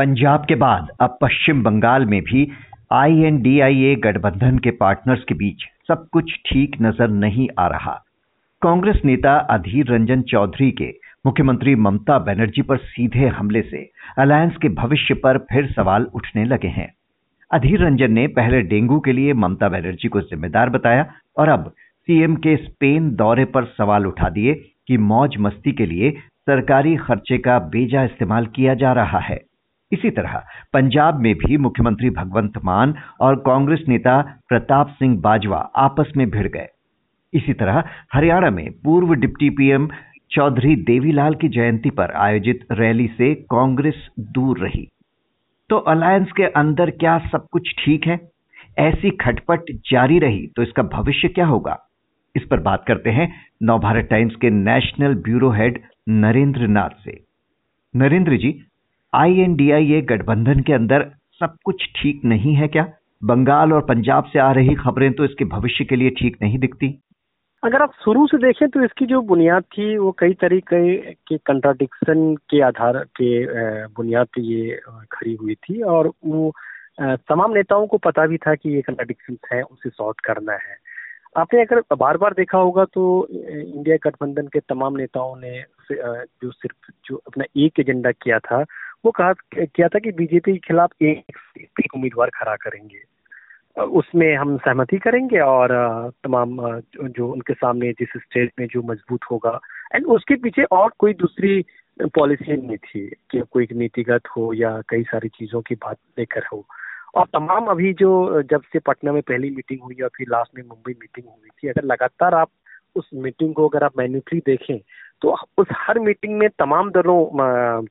पंजाब के बाद अब पश्चिम बंगाल में भी आईएनडीआईए गठबंधन के पार्टनर्स के बीच सब कुछ ठीक नज़र नहीं आ रहा। कांग्रेस नेता अधीर रंजन चौधरी के मुख्यमंत्री ममता बनर्जी पर सीधे हमले से अलायंस के भविष्य पर फिर सवाल उठने लगे हैं। अधीर रंजन ने पहले डेंगू के लिए ममता बनर्जी को जिम्मेदार बताया और अब सीएम के स्पेन दौरे पर सवाल उठा दिए कि मौज मस्ती के लिए सरकारी खर्चे का बेजा इस्तेमाल किया जा रहा है। इसी तरह, पंजाब में भी मुख्यमंत्री भगवंत मान और कांग्रेस नेता प्रताप सिंह बाजवा आपस में भिड़ गए। इसी तरह, हरियाणा में पूर्व डिप्टी पीएम चौधरी देवीलाल की जयंती पर आयोजित रैली से कांग्रेस दूर रही। तो अलायंस के अंदर क्या सब कुछ ठीक है? ऐसी खटपट जारी रही तो इसका भविष्य क्या होगा? इस पर बात करते हैं नवभारत टाइम्स के national bureau head Narendra Nath से। नरेंद्र जी आईएनडीआईए गठबंधन के अंदर सब कुछ ठीक नहीं है क्या? बंगाल और पंजाब से आ रही खबरें तो इसके भविष्य के लिए ठीक नहीं दिखती। अगर आप शुरू से देखें तो इसकी जो बुनियाद थी, वो कई तरीके के कंट्राडिक्शन के आधार के बुनियाद पे ये खड़ी हुई थी और वो तमाम नेताओं को पता भी था कि ये कंट्राडिक्शन है, उसे सॉर्ट करना है। आपने अगर बार बार देखा होगा तो इंडिया गठबंधन के तमाम नेताओं ने जो सिर्फ़, जो अपना एक एजेंडा किया था, वो कहा, किया था कि बीजेपी के खिलाफ एक एक उम्मीदवार खड़ा करेंगे। उसमें हम सहमति करेंगे और तमाम जो उनके सामने जिस स्टेट में जो मज़बूत होगा। एंड उसके पीछे और कोई दूसरी पॉलिसी नहीं थी कि कोई नीतिगत हो या कई सारी चीज़ों की बात लेकर हो। और तमाम अभी जो, जब से पटना में पहली मीटिंग हुई और फिर लास्ट में मुंबई मीटिंग हुई थी, अगर लगातार आप उस मीटिंग को अगर आप मैन्युटली देखें तो उस हर मीटिंग में तमाम दलों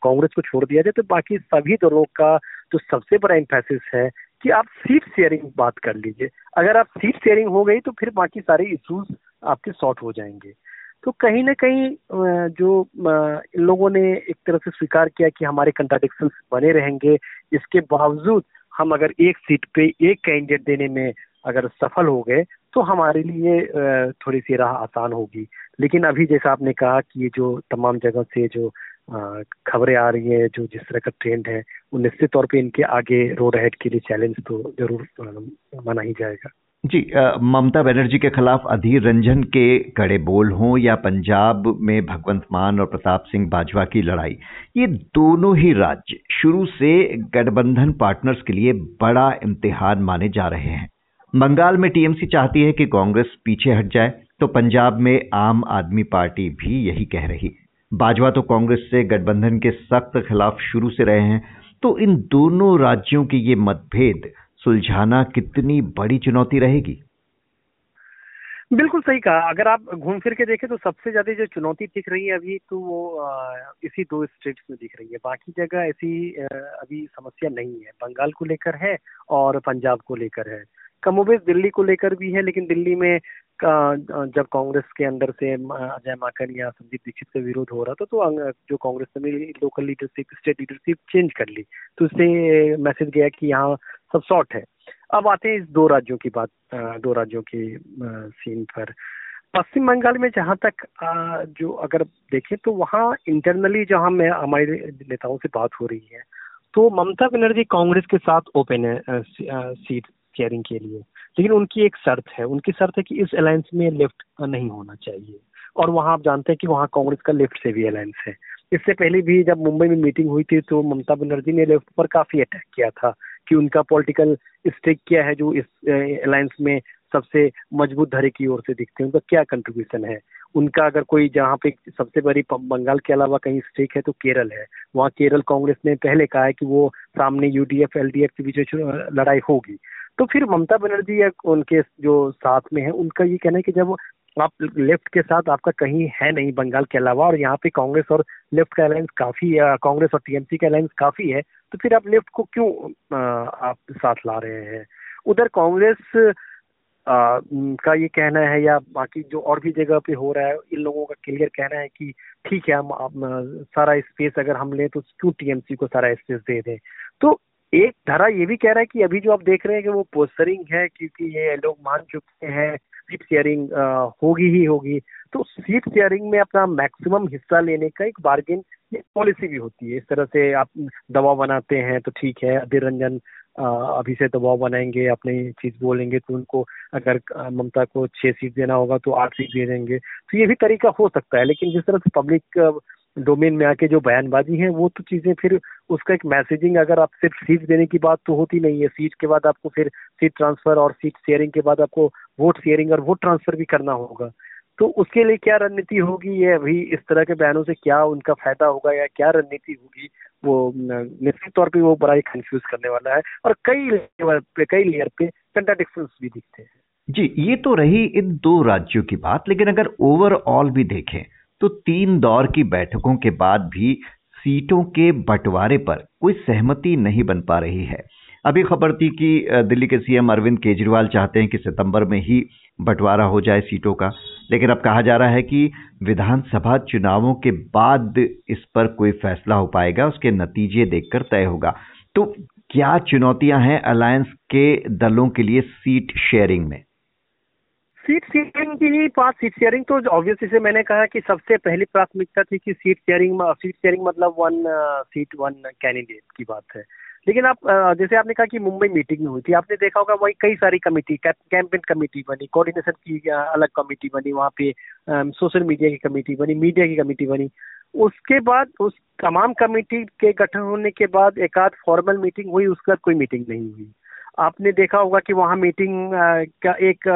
कांग्रेस को छोड़ दिया जाए तो बाकी सभी दलों का जो सबसे बड़ा इम्फेसिस है कि आप सीट शेयरिंग बात कर लीजिए। अगर आप सीट शेयरिंग हो गई तो फिर बाकी सारे इश्यूज़ आपके सॉर्ट हो जाएँगे। तो कहीं ना कहीं जो इन लोगों ने एक तरह से स्वीकार किया कि हमारे कंट्राडिक्शन बने रहेंगे, इसके बावजूद हम अगर एक सीट पे एक कैंडिडेट देने में अगर सफल हो गए तो हमारे लिए थोड़ी सी राह आसान होगी। लेकिन अभी जैसा आपने कहा कि ये जो तमाम जगह से जो खबरें आ रही हैं, जो जिस तरह का ट्रेंड है, वो निश्चित तौर पे इनके आगे रोड हेड के लिए चैलेंज तो ज़रूर माना ही जाएगा। जी ममता बनर्जी के खिलाफ अधीर रंजन के कड़े बोल हों या पंजाब में भगवंत मान और प्रताप सिंह बाजवा की लड़ाई, ये दोनों ही राज्य शुरू से गठबंधन पार्टनर्स के लिए बड़ा इम्तिहान माने जा रहे हैं। बंगाल में टीएमसी चाहती है कि कांग्रेस पीछे हट जाए तो पंजाब में आम आदमी पार्टी भी यही कह रही है। बाजवा तो कांग्रेस से गठबंधन के सख्त खिलाफ शुरू से रहे हैं तो इन दोनों राज्यों के ये मतभेद सुलझाना कितनी बड़ी चुनौती रहेगी? बिल्कुल सही कहा। अगर आप घूम फिर के देखें तो सबसे ज़्यादा जो चुनौती दिख रही है अभी तो वो इसी दो स्टेट्स में दिख रही है। बाकी जगह ऐसी अभी समस्या नहीं है। बंगाल को लेकर है और पंजाब को लेकर है। कमोबेश दिल्ली को लेकर भी है, लेकिन दिल्ली में का जब कांग्रेस के अंदर से अजय माकन या संदीप दीक्षित का विरोध हो रहा था तो जो कांग्रेस ने local leadership state leadership change कर ली। तो उससे मैसेज गया कि यहाँ सब शॉर्ट है। अब आते हैं इस दो राज्यों की बात दो राज्यों की सीन पर। पश्चिम बंगाल में जहाँ तक जो अगर देखें तो वहाँ इंटरनली जहाँ मैं, हमारे नेताओं से बात हो रही है तो ममता बनर्जी कांग्रेस के साथ ओपन है सीट शेयरिंग के लिए। लेकिन उनकी एक शर्त है, उनकी शर्त है कि इस अलायंस में लेफ़्ट नहीं होना चाहिए। और वहाँ आप जानते हैं कि वहाँ कांग्रेस का लेफ़्ट से भी अलायंस है। इससे पहले भी जब मुंबई में मीटिंग हुई थी तो ममता बनर्जी ने लेफ़्ट पर काफ़ी अटैक किया था कि उनका पॉलिटिकल स्टेक क्या है जो इस अलायंस में सबसे मज़बूत धरे की ओर से दिखते हैं। उनका क्या कंट्रीब्यूशन है? उनका अगर कोई जहाँ पे सबसे बड़ी बंगाल के अलावा कहीं स्टेक है तो केरल है। वहाँ केरल कांग्रेस ने पहले कहा है कि वो सामने यूडीएफ एलडीएफ के बीच लड़ाई होगी। तो फिर ममता बनर्जी या उनके जो साथ में है, उनका ये कहना है कि जब आप लेफ़्ट के साथ आपका कहीं है नहीं बंगाल के अलावा और यहाँ पे कांग्रेस और लेफ़्ट का अलायंस काफ़ी है कांग्रेस और टीएमसी का अलायंस काफ़ी है तो फिर आप लेफ़्ट को क्यों आप साथ ला रहे हैं? उधर कांग्रेस का ये कहना है या बाकी जो और भी जगह पे हो रहा है, इन लोगों का क्लियर कहना है कि ठीक है, हम सारा स्पेस अगर हम लें तो क्यों टीएमसी को सारा स्पेस दे दें? तो एक धारा ये भी कह रहा है कि अभी जो आप देख रहे हैं कि वो पोस्टरिंग है, क्योंकि ये लोग मान चुके हैं, सीट शेयरिंग होगी ही होगी। तो सीट शेयरिंग में अपना मैक्सिमम हिस्सा लेने का एक बार्गेन पॉलिसी भी होती है। इस तरह से आप दबाव बनाते हैं तो ठीक है, अधीर रंजन अभी से दबाव बनाएँगे, अपनी चीज़ बोलेंगे तो उनको अगर ममता को छह सीट देना होगा तो आठ सीट दे देंगे। तो ये भी तरीका हो सकता है, लेकिन जिस तरह से पब्लिक डोमेन में आके जो बयानबाजी है, वो तो चीज़ें फिर उसका एक मैसेजिंग अगर आप सिर्फ़ सीट देने की बात तो होती नहीं है। सीट के बाद आपको फिर सीट ट्रांसफ़र और सीट शेयरिंग के बाद आपको वोट शेयरिंग और वोट ट्रांसफ़र भी करना होगा। तो उसके लिए क्या रणनीति होगी? ये अभी इस तरह के बयानों से क्या उनका फ़ायदा होगा या क्या रणनीति होगी? वो निश्चित तौर पे वो बड़ा ही कंफ्यूज करने वाला है और कई लेवल पे, कई लेयर पे कंट्राडिक्शंस भी दिखते हैं। जी, ये तो रही इन दो राज्यों की बात, लेकिन अगर ओवरऑल भी देखें तो तीन दौर की बैठकों के बाद भी सीटों के बंटवारे पर कोई सहमति नहीं बन पा रही है। अभी खबर थी कि दिल्ली के सीएम अरविंद केजरीवाल चाहते हैं कि सितंबर में ही बंटवारा हो जाए सीटों का। लेकिन अब कहा जा रहा है कि विधानसभा चुनावों के बाद इस पर कोई फैसला हो पाएगा, उसके नतीजे देखकर तय होगा। तो क्या चुनौतियाँ हैं अलायंस के दलों के लिए सीट शेयरिंग में? सीट शेयरिंग की ही बात सीट शेयरिंग तो ऑब्वियसली से मैंने कहा कि सबसे पहली प्राथमिकता थी कि सीट शेयरिंग सीट शेयरिंग मतलब वन सीट वन कैंडिडेट की बात है। लेकिन आप जैसे आपने कहा कि मुंबई मीटिंग हुई थी, आपने देखा होगा वही कई सारी कमेटी कैंपेन कमेटी बनी कोऑर्डिनेशन की अलग कमेटी बनी, वहाँ पे सोशल मीडिया की कमेटी बनी मीडिया की कमेटी बनी। उसके बाद, उस तमाम कमेटी के गठन होने के बाद एक आध फॉर्मल मीटिंग हुई, उसके बाद कोई मीटिंग नहीं हुई। आपने देखा होगा कि वहाँ मीटिंग का एक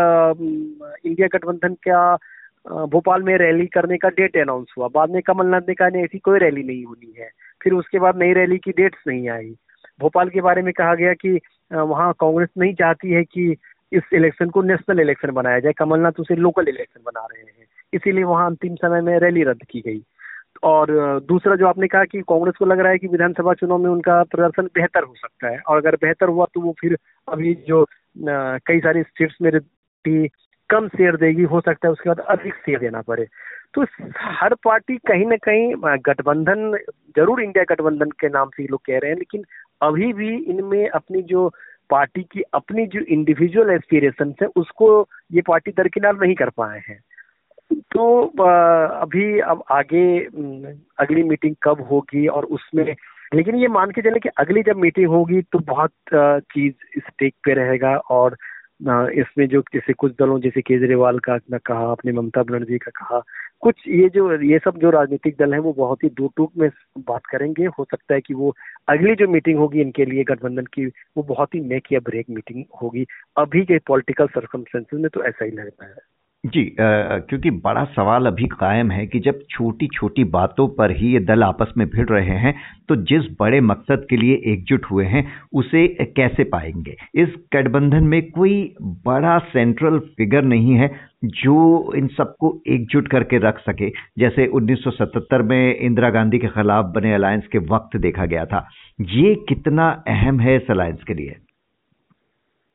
इंडिया गठबंधन का भोपाल में रैली करने का डेट अनाउंस हुआ। बाद में कमलनाथ ने कहा, नहीं, ऐसी कोई रैली नहीं होनी है। फिर उसके बाद नई रैली की डेट्स नहीं आई। भोपाल के बारे में कहा गया कि वहाँ कांग्रेस नहीं चाहती है कि इस इलेक्शन को नेशनल इलेक्शन बनाया जाए। कमलनाथ उसे लोकल इलेक्शन बना रहे हैं। इसीलिए वहाँ अंतिम समय में रैली रद्द की गई। और दूसरा जो आपने कहा कि कांग्रेस को लग रहा है कि विधानसभा चुनाव में उनका प्रदर्शन बेहतर हो सकता है। और अगर बेहतर हुआ तो वो फिर अभी जो कई सारी स्टेट्स में कम शेयर देगी, हो सकता है उसके बाद अधिक शेयर देना पड़े। तो हर पार्टी कहीं ना कहीं गठबंधन, ज़रूर इंडिया गठबंधन के नाम से लोग कह रहे हैं, लेकिन अभी भी इनमें अपनी जो पार्टी की अपनी जो इंडिविजुअल एस्पिरेशन है, उसको ये पार्टी दरकिनार नहीं कर पाए हैं। तो अभी अब आगे अगली मीटिंग कब होगी और उसमें, लेकिन ये मान के चले कि अगली जब मीटिंग होगी तो बहुत चीज़ स्टेक पे रहेगा और इसमें जो जैसे कुछ दलों, जैसे केजरीवाल का कहा अपने ममता बनर्जी का कहा, कुछ ये जो, ये सब जो राजनीतिक दल हैं वो बहुत ही दूर टूक में बात करेंगे। हो सकता है कि वो अगली जो मीटिंग होगी इनके लिए गठबंधन की, वो बहुत ही मेक या ब्रेक मीटिंग होगी। अभी के पॉलिटिकल सर्कमस्टेंसेज में तो ऐसा ही लगता है। जी आ, क्योंकि बड़ा सवाल अभी कायम है कि जब छोटी छोटी बातों पर ही ये दल आपस में भिड़ रहे हैं तो जिस बड़े मकसद के लिए एकजुट हुए हैं उसे कैसे पाएँगे? इस गठबंधन में कोई बड़ा सेंट्रल फिगर नहीं है जो इन सबको एकजुट करके रख सके। जैसे 1977 में इंदिरा गांधी के खिलाफ बने अलायंस के वक्त देखा गया था। ये कितना अहम है इस अलायंस के लिए?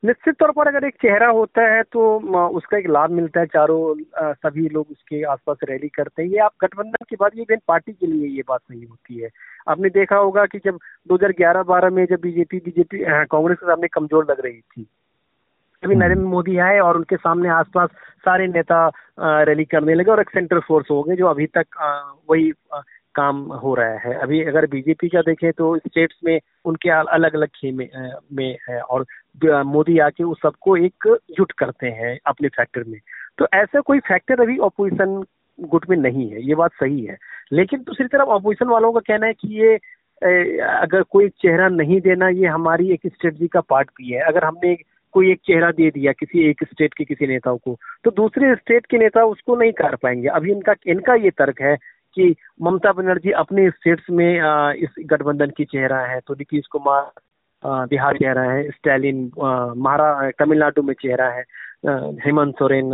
निश्चित तौर पर अगर एक चेहरा होता है तो उसका एक लाभ मिलता है चारों सभी लोग उसके आसपास रैली करते हैं ये आप गठबंधन के बाद ये पार्टी के लिए ये बात नहीं होती है आपने देखा होगा कि जब 2011-12 में जब बीजेपी बीजेपी कांग्रेस के सामने कमज़ोर लग रही थी अभी हम्म। नरेंद्र मोदी आए और उनके सामने आसपास सारे नेता रैली करने लगे और एक सेंट्रल फोर्स हो गए जो अभी तक वही काम हो रहा है। अभी अगर बीजेपी का देखें तो स्टेट्स में उनके अलग अलग खेमे में है और मोदी आके उस सबको एक जुट करते हैं अपने फैक्टर में। तो ऐसा कोई फैक्टर अभी ऑपोजिशन गुट में नहीं है, ये बात सही है। लेकिन दूसरी तरफ़ ऑपोजिशन वालों का कहना है कि ये अगर कोई चेहरा नहीं देना, ये हमारी एक स्ट्रेटजी का पार्ट भी है। अगर हमने कोई एक चेहरा दे दिया किसी एक स्टेट के किसी नेताओं को तो दूसरे स्टेट के नेता उसको नहीं कर पाएँगे। अभी इनका इनका ये तर्क है कि ममता बनर्जी अपने स्टेट्स में इस गठबंधन की चेहरा है तो नीतीश कुमार बिहार चेहरा है स्टैलिन महारा तमिलनाडु में चेहरा है हेमंत सोरेन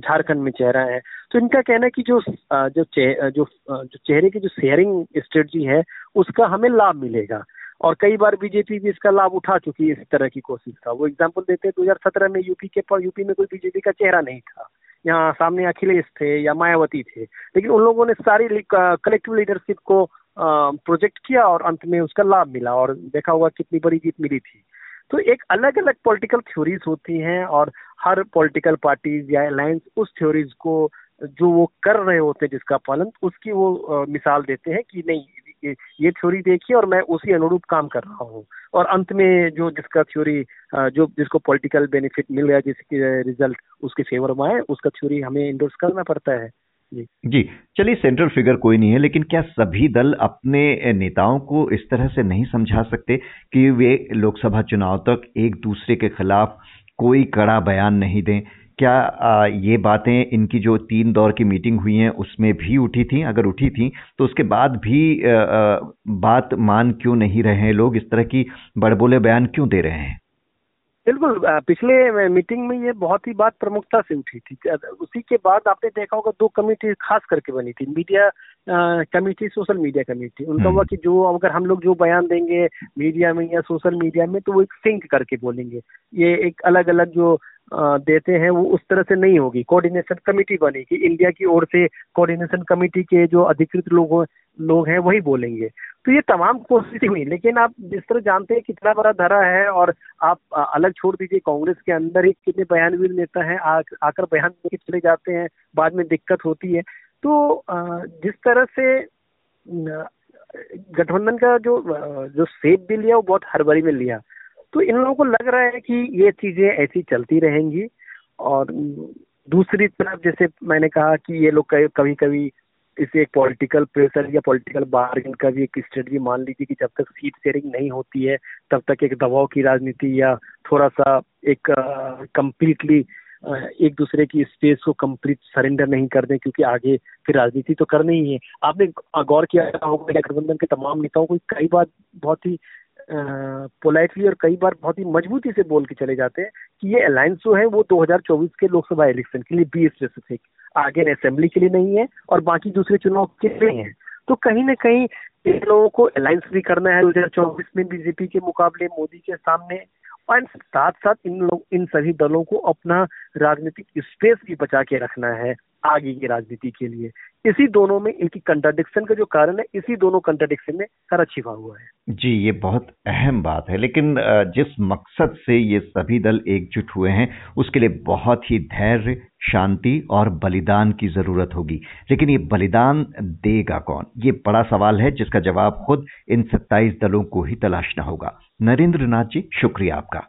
झारखंड में चेहरा है। तो इनका कहना है कि जो जो चे, जो जो चेहरे की जो शेयरिंग स्ट्रेटजी है उसका हमें लाभ मिलेगा। और कई बार बीजेपी भी इसका लाभ उठा चुकी है इस तरह की कोशिश का। वो एग्ज़ाम्पल देते हैं दो हज़ार सत्रह में यूपी के पर यूपी में कोई बीजेपी का चेहरा नहीं था। यहाँ सामने अखिलेश थे या मायावती थे। लेकिन उन लोगों ने सारी कलेक्टिव लीडरशिप को प्रोजेक्ट किया और अंत में उसका लाभ मिला और देखा होगा कितनी बड़ी जीत मिली थी। तो एक अलग अलग पॉलिटिकल थ्योरीज होती हैं और हर पॉलिटिकल पार्टीज़ या अलायंस उस थ्योरीज को, जो वो कर रहे होते हैं जिसका पालन, उसकी वो मिसाल देते हैं कि नहीं ये थ्योरी देखिए और मैं उसी अनुरूप काम कर रहा हूँ। और अंत में जो जिसका थ्योरी जो जिसको पॉलिटिकल बेनिफिट मिल गया, जिसकी रिज़ल्ट उसके फेवर में आए, उसका थ्योरी हमें इंडोर्स करना पड़ता है। जी। जी, चलिए सेंट्रल फिगर कोई नहीं है, लेकिन क्या सभी दल अपने नेताओं को इस तरह से नहीं समझा सकते कि वे लोकसभा चुनाव तक एक दूसरे के खिलाफ कोई कड़ा बयान नहीं दें? क्या आ, ये बातें इनकी जो तीन दौर की मीटिंग हुई हैं उसमें भी उठी थी? अगर उठी थी तो उसके बाद भी आ, आ, बात मान क्यों नहीं रहे हैं लोग? इस तरह की बड़बोले बयान क्यों दे रहे हैं? बिल्कुल पिछले मीटिंग में ये बहुत ही बात प्रमुखता से उठी थी। उसी के बाद आपने देखा होगा दो कमेटी खास करके बनी थी media committee social media committee. उनका हुआ हम्म। कि जो अगर हम लोग जो बयान देंगे मीडिया में या सोशल मीडिया में तो वो एक सिंक करके बोलेंगे। ये एक अलग अलग जो देते हैं, वो उस तरह से नहीं होगी। कोऑर्डिनेशन कमेटी बनेगी। इंडिया की ओर से कोऑर्डिनेशन कमेटी के जो अधिकृत लोग लोग हैं, वही बोलेंगे। तो ये तमाम कोशिश हुई, लेकिन आप जिस तरह जानते हैं कितना बड़ा धरा है, और आप अलग छोड़ दीजिए, कांग्रेस के अंदर ही कितने बयानवीर नेता हैं आकर बयान देके चले जाते हैं, बाद में दिक्कत होती है। तो जिस तरह से गठबंधन का जो जो सेफ़ भी लिया, वो बहुत हरबरी में लिया। तो इन लोगों को लग रहा है कि ये चीज़ें ऐसी चलती रहेंगी। और दूसरी तरफ़ जैसे मैंने कहा कि ये लोग कभी कभी इसे एक पॉलिटिकल प्रेशर या पॉलिटिकल बार्गेन का भी एक स्ट्रेटजी मान लीजिए कि जब तक सीट शेयरिंग नहीं होती है, तब तक एक दबाव की राजनीति या थोड़ा सा एक कम्प्लीटली एक दूसरे की स्पेस को कंप्लीट सरेंडर नहीं कर दें क्योंकि आगे फिर राजनीति तो करनी ही है। आपने गौर किया होगा, गठबंधन के तमाम नेताओं को कई बार बहुत ही पोलाइटली और कई बार बहुत ही मजबूती से बोल के चले जाते हैं कि ये अलायंस जो है वो 2024 के लोकसभा इलेक्शन के लिए बी स्पेसिफिक आगे असेंबली के लिए नहीं है और बाकी दूसरे चुनाव के लिए है। तो कहीं ना कहीं इन लोगों को अलायंस भी करना है। 2024 में बीजेपी के मुकाबले, मोदी के सामने और साथ साथ इन लोग, इन सभी दलों को अपना राजनीतिक स्पेस भी बचा के रखना है। आगे की राजनीति के लिए। इसी दोनों में इनकी कंट्राडिक्शन का जो कारण है, इसी दोनों कंट्राडिक्शन में सारा छिपा हुआ है। जी, ये बहुत अहम बात है, लेकिन जिस मकसद से ये सभी दल एकजुट हुए हैं, उसके लिए बहुत ही धैर्य, शांति और बलिदान की ज़रूरत होगी। लेकिन ये बलिदान देगा कौन? ये बड़ा सवाल है, जिसका जवाब खुद इन 27 दलों को ही तलाशना होगा। नरेंद्र नाथ जी, शुक्रिया आपका।